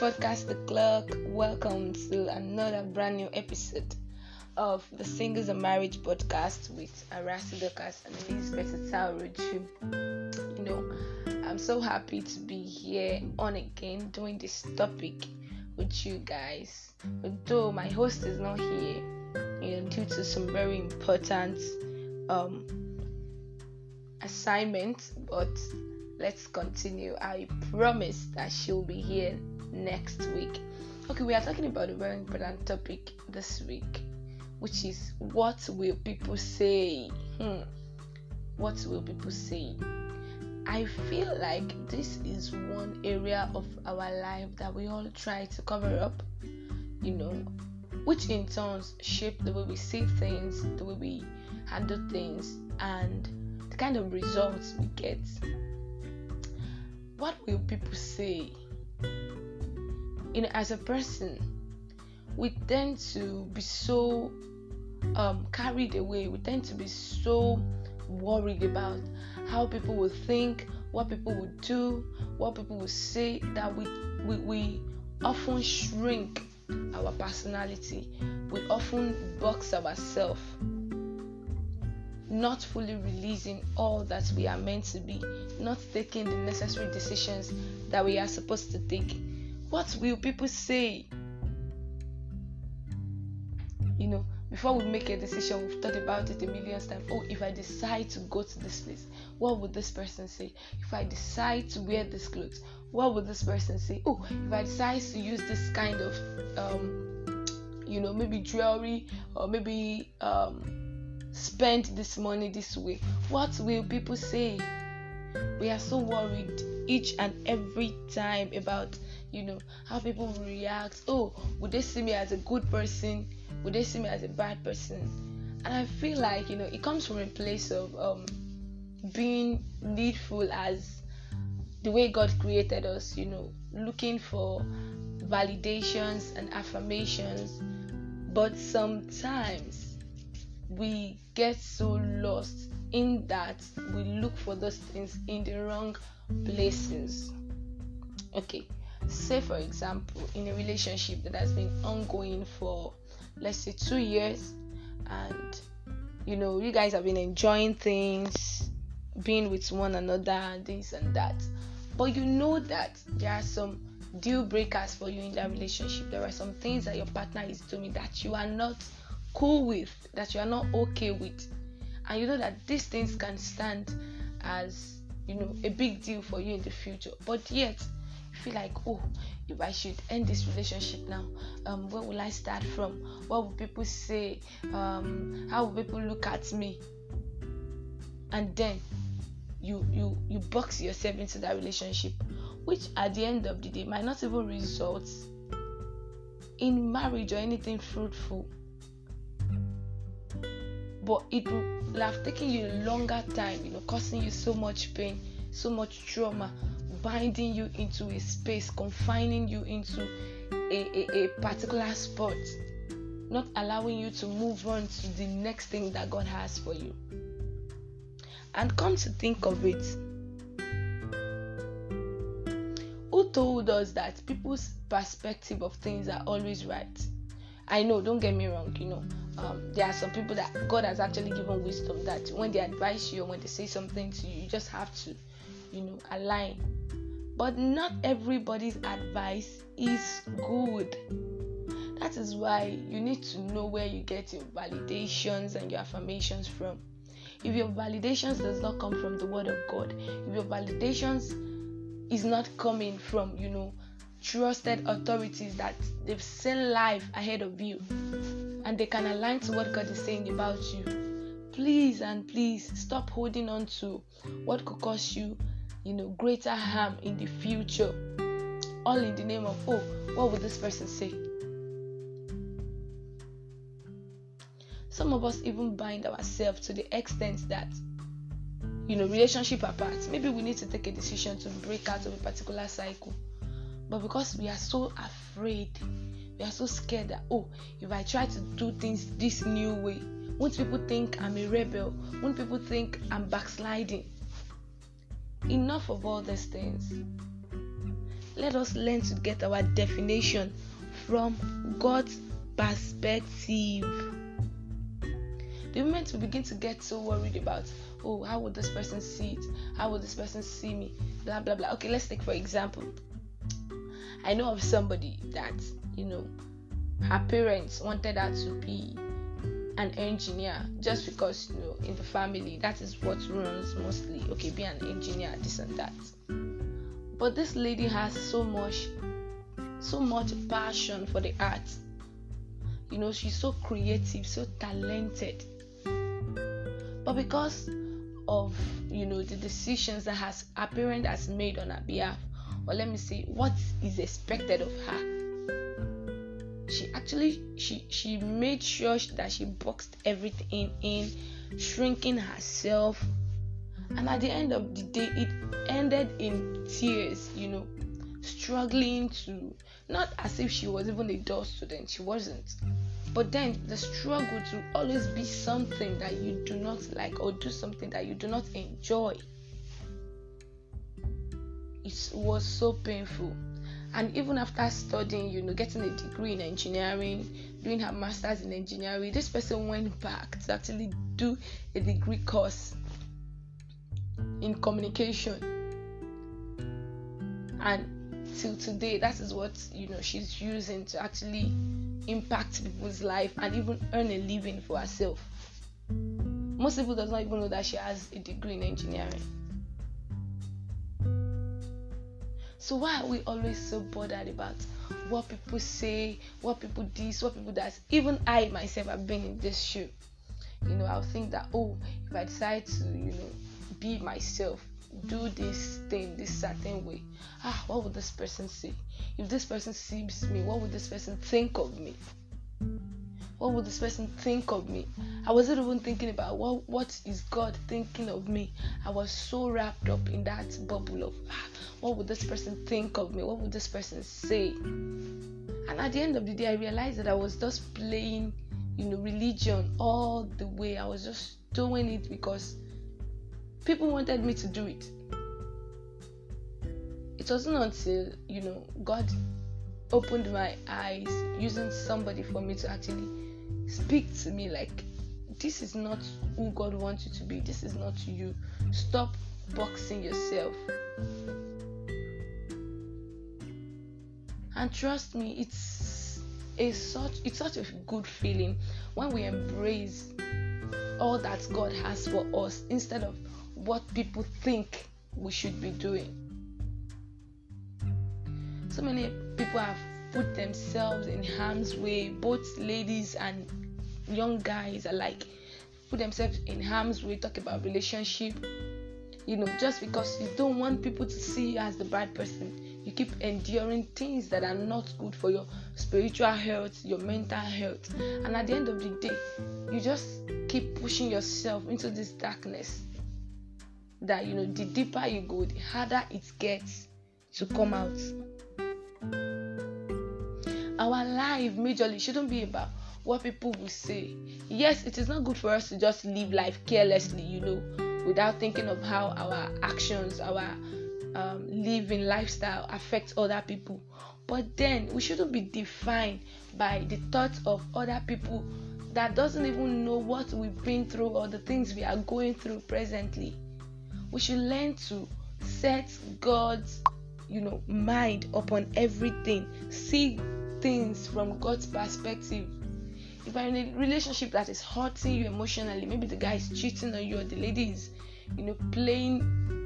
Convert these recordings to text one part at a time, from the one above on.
podcast The Clock. Welcome to another brand new episode of the Singles and Marriage podcast with Arasi Dokas and Elizabeth Sauruju. You know, I'm so happy to be here on again doing this topic with you guys. Although my host is not here, you know, due to some very important um assignments, but let's continue. I promise that she'll be here next week. Okay, we are talking about a very important topic this week, which is what will people say? Hmm. What will people say? I feel like this is one area of our life that we all try to cover up, you know, which in turn shape the way we see things, the way we handle things, and the kind of results we get what will people say? You know, as a person, we tend to be so um, carried away. We tend to be so worried about how people will think, what people will do, what people will say that we we, we often shrink our personality. We often box ourselves not fully releasing all that we are meant to be, not taking the necessary decisions that we are supposed to take. What will people say? You know, before we make a decision, we've thought about it a million times. Oh, if I decide to go to this place, what would this person say? If I decide to wear this clothes, what would this person say? Oh, if I decide to use this kind of, um, you know, maybe jewelry or maybe um, spend this money this way? What will people say? We are so worried each and every time about you know how people react. Oh, would they see me as a good person? Would they see me as a bad person? And I feel like you know it comes from a place of um, being needful as the way God created us. You know, looking for validations and affirmations, but sometimes we get so lost in that we look for those things in the wrong places. Okay, say for example, in a relationship that has been ongoing for let's say two years, and you know, you guys have been enjoying things, being with one another, this and that, but you know that there are some deal breakers for you in that relationship. There are some things that your partner is doing that you are not cool with, that you are not okay with, and you know that these things can stand as you know a big deal for you in the future, but yet feel like, oh, if I should end this relationship now, um, where will I start from? What will people say? Um, how will people look at me? And then you you you box yourself into that relationship, which at the end of the day might not even result in marriage or anything fruitful but it will have taken you a longer time, you know, causing you so much pain, so much trauma, binding you into a space, confining you into a, a, a particular spot, not allowing you to move on to the next thing that God has for you. And come to think of it, who told us that people's perspective of things are always right? I know, don't get me wrong, you know, um, there are some people that God has actually given wisdom that when they advise you or when they say something to you, you just have to, you know, align. But not everybody's advice is good. That is why you need to know where you get your validations and your affirmations from. If your validations does not come from the word of God, if your validations is not coming from, you know, trusted authorities that they've seen life ahead of you and they can align to what God is saying about you. Please and please stop holding on to what could cause you, you know, greater harm in the future. All in the name of, oh, what would this person say? Some of us even bind ourselves to the extent that, you know, relationship apart. Maybe we need to take a decision to break out of a particular cycle but because we are so afraid, we are so scared that, oh, if I try to do things this new way, won't people think I'm a rebel? Won't people think I'm backsliding? Enough of all these things. let us learn to get our definition from God's perspective. The moment we begin to get so worried about, oh, how would this person see it? How would this person see me? Blah blah blah. Okay, let's take for example. I know of somebody that, you know, her parents wanted her to be an engineer just mm. because you know in the family that is what runs mostly. Okay be an engineer this and that. But this lady has so much so much passion for the art you know she's so creative so talented. But because of you know the decisions that has her parent has made on her behalf or let me say what is expected of her she actually she she made sure that she boxed everything in shrinking herself. And at the end of the day it ended in tears you know struggling to not as if she was even a dull student she wasn't. But then the struggle to always be something that you do not like or do something that you do not enjoy it was so painful and even after studying you know getting a degree in engineering doing her masters in engineering this person went back to actually do a degree course in communication. And till today that is what you know she's using to actually impact people's life and even earn a living for herself. Most people does not even know that she has a degree in engineering So why are we always so bothered about what people say, what people this, what people that? Even I myself have been in this shoe. You know, I'll think that oh, if I decide to, you know, be myself, do this thing this certain way, ah, what would this person say? If this person sees me, what would this person think of me? what would this person think of me? I wasn't even thinking about what what is God thinking of me. I was so wrapped up in that bubble of ah, what would this person think of me? What would this person say? And at the end of the day, I realized that I was just playing, you know, religion all the way. I was just doing it because people wanted me to do it. It wasn't until, you know, God opened my eyes using somebody for me to actually speak to me like this is not who God wants you to be. This is not you. Stop boxing yourself. And trust me, it's a such it's such a good feeling when we embrace all that God has for us instead of what people think we should be doing. So many people have put themselves in harm's way, both ladies and young guys alike put themselves in harm's way, talk about relationship, you know, just because you don't want people to see you as the bad person. You keep enduring things that are not good for your spiritual health, your mental health, and at the end of the day, you just keep pushing yourself into this darkness. That you know, the deeper you go, the harder it gets to come out our life majorly shouldn't be about what people will say. Yes, it is not good for us to just live life carelessly, you know, without thinking of how our actions, our um, living lifestyle affects other people. But then we shouldn't be defined by the thoughts of other people that doesn't even know what we've been through or the things we are going through presently. We should learn to set God's, you know, mind upon everything. See things from God's perspective. If you're in a relationship that is hurting you emotionally, maybe the guy is cheating on you or the lady is, you know, playing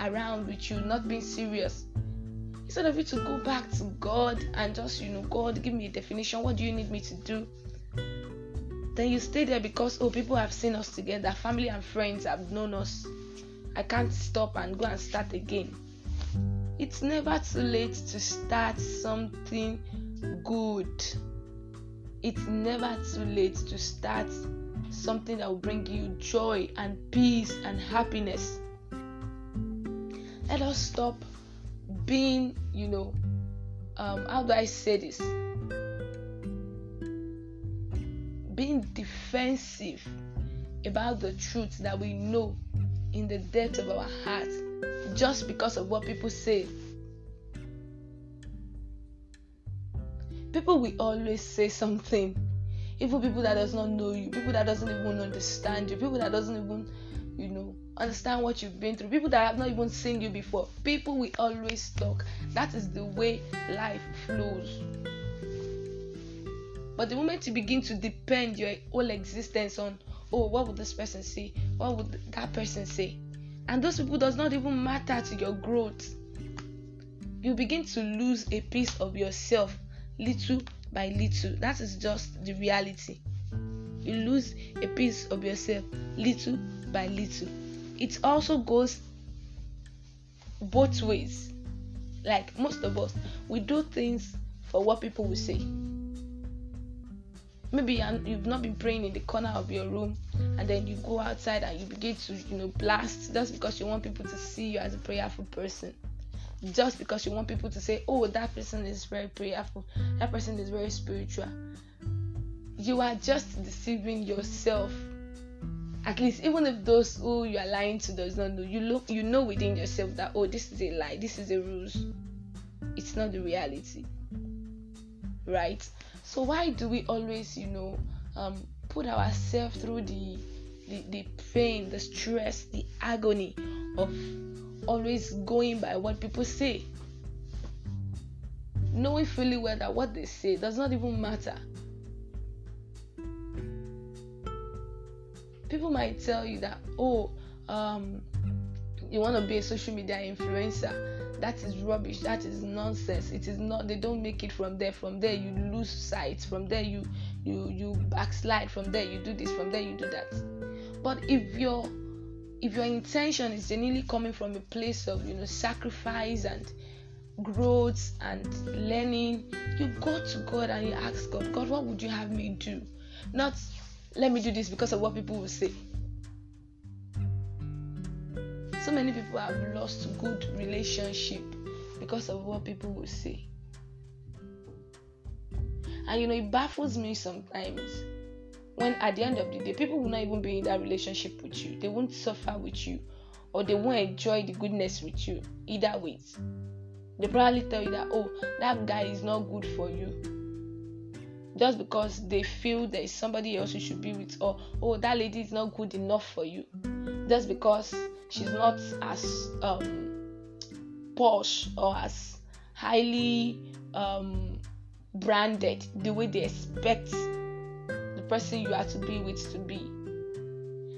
around with you, not being serious. Instead of you to go back to God and just, you know, God, give me a definition. What do you need me to do? Then you stay there because oh, people have seen us together, family and friends have known us. I can't stop and go and start again. It's never too late to start something good. It's never too late to start something that will bring you joy and peace and happiness. Let us stop being, you know, um, how do I say this? Being defensive about the truth that we know in the depth of our hearts just because of what people say people will always say something even people that does not know you people that doesn't even understand you people that doesn't even understand what you've been through. People that have not even seen you before. People will always talk. That is the way life flows. But the moment you begin to depend your whole existence on oh what would this person say? What would that person say? And those people does not even matter to your growth. You begin to lose a piece of yourself little by little. That is just the reality. You lose a piece of yourself little by little it also goes both ways. Like most of us we do things for what people will say. Maybe you've not been praying in the corner of your room and then you go outside and you begin to you know blast just because you want people to see you as a prayerful person. Just because you want people to say oh that person is very prayerful. That person is very spiritual. You are just deceiving yourself at least even if those who you are lying to does not know you look you know within yourself that oh this is a lie this is a ruse it's not the reality right so why do we always, you know, um, put ourselves through the, the the pain, the stress, the agony of always going by what people say? Knowing fully well that what they say does not even matter. People might tell you that, oh, um, you want to be a social media influencer. That is rubbish. That is nonsense. It is not they don't make it from there. From there you lose sight. From there you you you backslide. From there you do this. From there you do that. But if your if your intention is genuinely coming from a place of you know sacrifice and growth and learning you go to god and you ask god god what would you have me do? Not let me do this because of what people will say so many people have lost good relationship because of what people will say. And you know, it baffles me sometimes when at the end of the day, people will not even be in that relationship with you. They won't suffer with you or they won't enjoy the goodness with you. Either ways. They probably tell you that, oh, that guy is not good for you. Just because they feel there is somebody else you should be with, or oh, that lady is not good enough for you. Just because she's not as um, posh or as highly um, branded the way they expect the person you are to be with to be.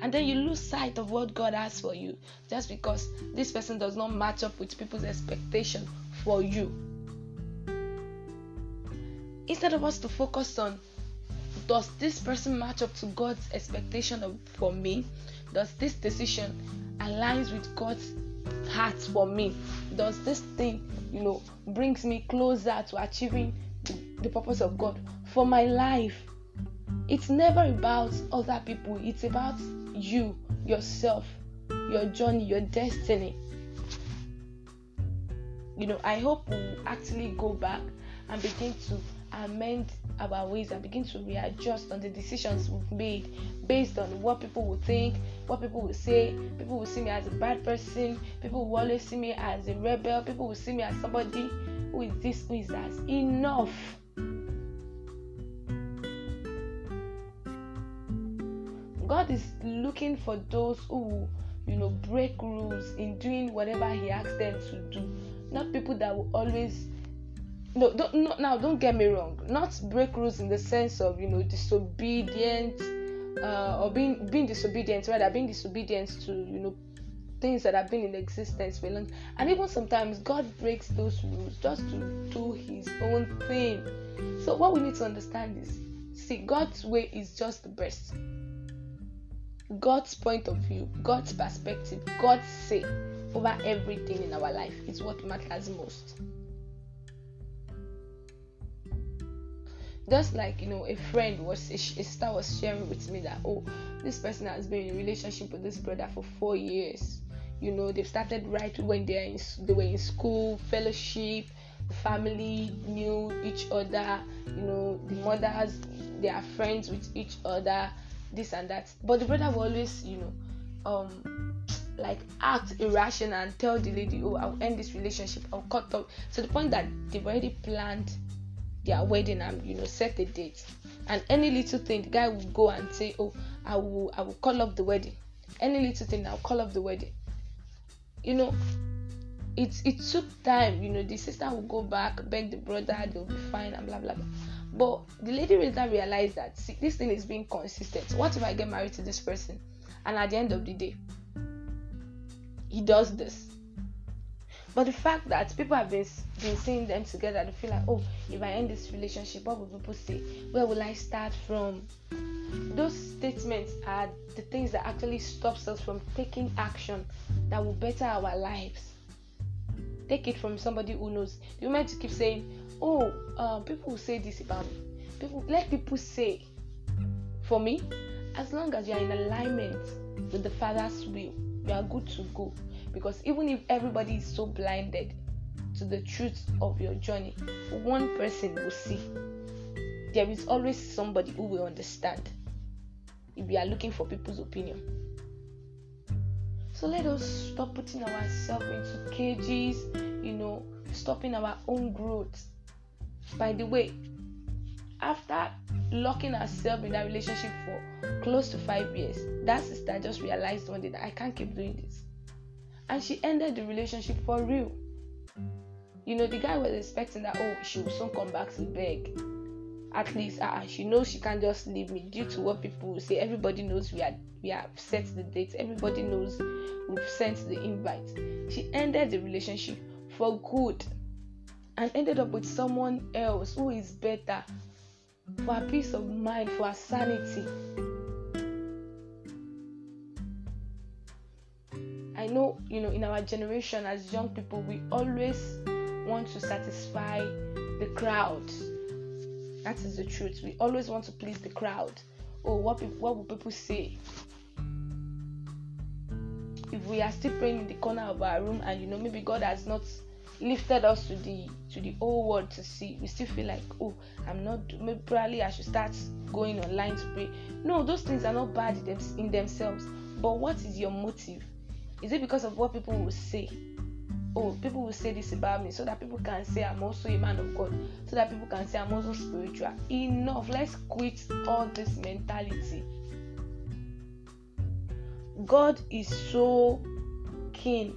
And then you lose sight of what God has for you just because this person does not match up with people's expectation for you. Instead of us to focus on does this person match up to God's expectation of, for me? Does this decision aligns with God's heart for me? Does this thing, you know, brings me closer to achieving the, the purpose of God for my life? It's never about other people, it's about you, yourself, your journey, your destiny. You know, I hope we actually go back and begin to amend our ways and begin to readjust on the decisions we've made based on what people will think, what people will say. People will see me as a bad person. People will always see me as a rebel. People will see me as somebody who is this, who is that. Enough. God is looking for those who, you know, break rules in doing whatever He asks them to do. Not people that will always no, don't no, now don't get me wrong. Not break rules in the sense of you know disobedient uh, or being being disobedient rather being disobedient to you know things that have been in existence for long and even sometimes god breaks those rules just to do his own thing. So what we need to understand is see god's way is just the best. God's point of view god's perspective god's say over everything in our life is what matters most just like you know a friend was a, sister was sharing with me that oh this person has been in relationship with this brother for four years. You know they started right when they in, they were in school fellowship family knew each other. You know the mothers they are friends with each other this and that. But the brother will always you know um like act irrational and tell the lady oh i'll end this relationship i'll cut off. To the point that they've already planned their wedding and you know set a date. And any little thing the guy will go and say oh i will i will call off the wedding. Any little thing i'll call off the wedding. You know it it took time. You know the sister will go back beg the brother they'll be fine and blah blah blah. But the lady later realized that see, this thing is being consistent. What if i get married to this person and at the end of the day he does this but the fact that people have been been seeing them together, they feel like, oh, if I end this relationship, what will people say? Where will I start from? Those statements are the things that actually stops us from taking action that will better our lives. Take it from somebody who knows. You might keep saying, oh, uh, people will say this about me. People let people say. For me, as long as you are in alignment with the Father's will, you are good to go. Because even if everybody is so blinded to the truth of your journey, one person will see. There is always somebody who will understand if we are looking for people's opinion. So let us stop putting ourselves into cages, you know, stopping our own growth. By the way, after locking ourselves in that relationship for close to five years, that sister just realized one day that I can't keep doing this and she ended the relationship for real. You know, the guy was expecting that oh, she will soon come back to beg. At least uh, she knows she can't just leave me due to what people say. Everybody knows we are we have set the date. Everybody knows we've sent the invite. She ended the relationship for good and ended up with someone else who is better for her peace of mind, for her sanity. You know, in our generation as young people, we always want to satisfy the crowd. That is the truth. We always want to please the crowd. Oh, what what will people say? If we are still praying in the corner of our room, and you know maybe God has not lifted us to the to the whole world to see, we still feel like, oh, I'm not. Maybe probably I should start going online to pray. No, those things are not bad in themselves. But what is your motive? Is it because of what people will say? Oh, people will say this about me so that people can say I'm also a man of God, so that people can say I'm also spiritual. Enough. Let's quit all this mentality. God is so keen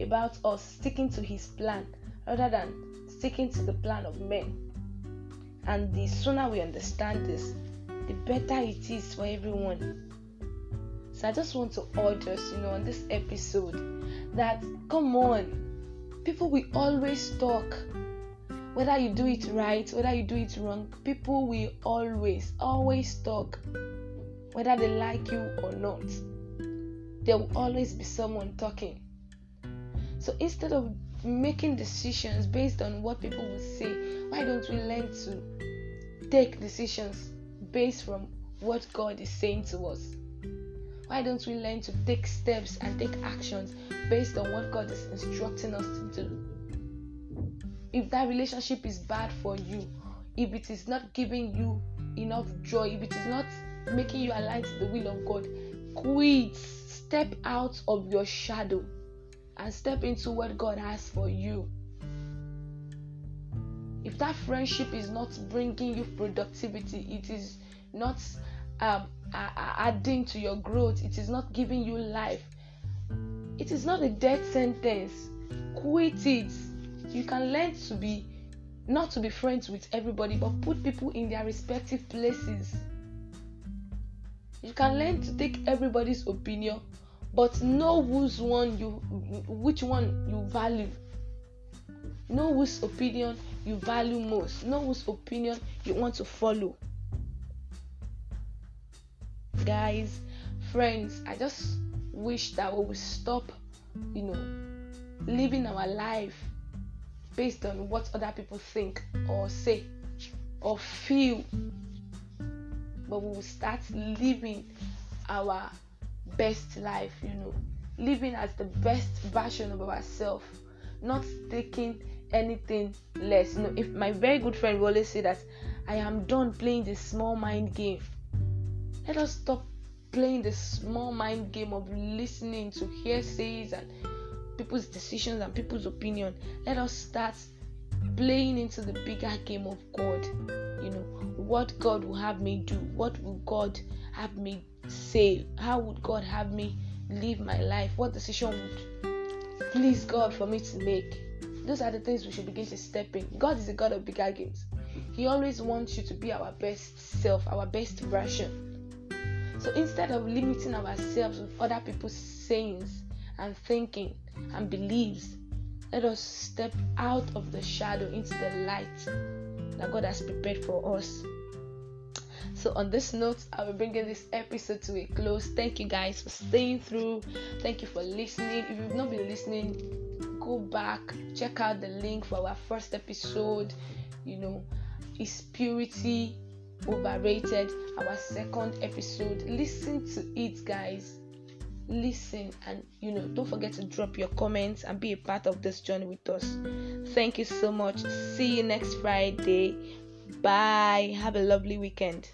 about us sticking to his plan rather than sticking to the plan of men. And the sooner we understand this, the better it is for everyone. So I just want to urge us, you know, on this episode that come on, people will always talk. Whether you do it right, whether you do it wrong, people will always, always talk. Whether they like you or not, there will always be someone talking. So instead of making decisions based on what people will say, why don't we learn to take decisions based from what God is saying to us? Why don't we learn to take steps and take actions based on what God is instructing us to do? If that relationship is bad for you, if it is not giving you enough joy, if it is not making you align to the will of God, quit. Step out of your shadow and step into what God has for you. If that friendship is not bringing you productivity, it is not um, adding to your growth, it is not giving you life, it is not a death sentence. Quit it. You can learn to be not to be friends with everybody, but put people in their respective places. You can learn to take everybody's opinion, but know whose one you which one you value. Know whose opinion you value most. Know whose opinion you want to follow guys, friends, I just wish that we would stop, you know, living our life based on what other people think or say or feel. But we will start living our best life, you know, living as the best version of ourselves, not taking anything less. You know, if my very good friend will always say that I am done playing the small mind game. Let us stop playing the small mind game of listening to hearsays and people's decisions and people's opinion. Let us start playing into the bigger game of God. You know, what God will have me do, what will God have me say, how would God have me live my life, what decision would please God for me to make. Those are the things we should begin to step in. God is a God of bigger games. He always wants you to be our best self, our best version. So instead of limiting ourselves with other people's sayings and thinking and beliefs, let us step out of the shadow into the light that God has prepared for us. So, on this note, I will bring this episode to a close. Thank you guys for staying through. Thank you for listening. If you've not been listening, go back, check out the link for our first episode. You know, is purity overrated? Our second episode. Listen to it, guys. Listen and you know, don't forget to drop your comments and be a part of this journey with us. Thank you so much. See you next Friday. Bye. Have a lovely weekend.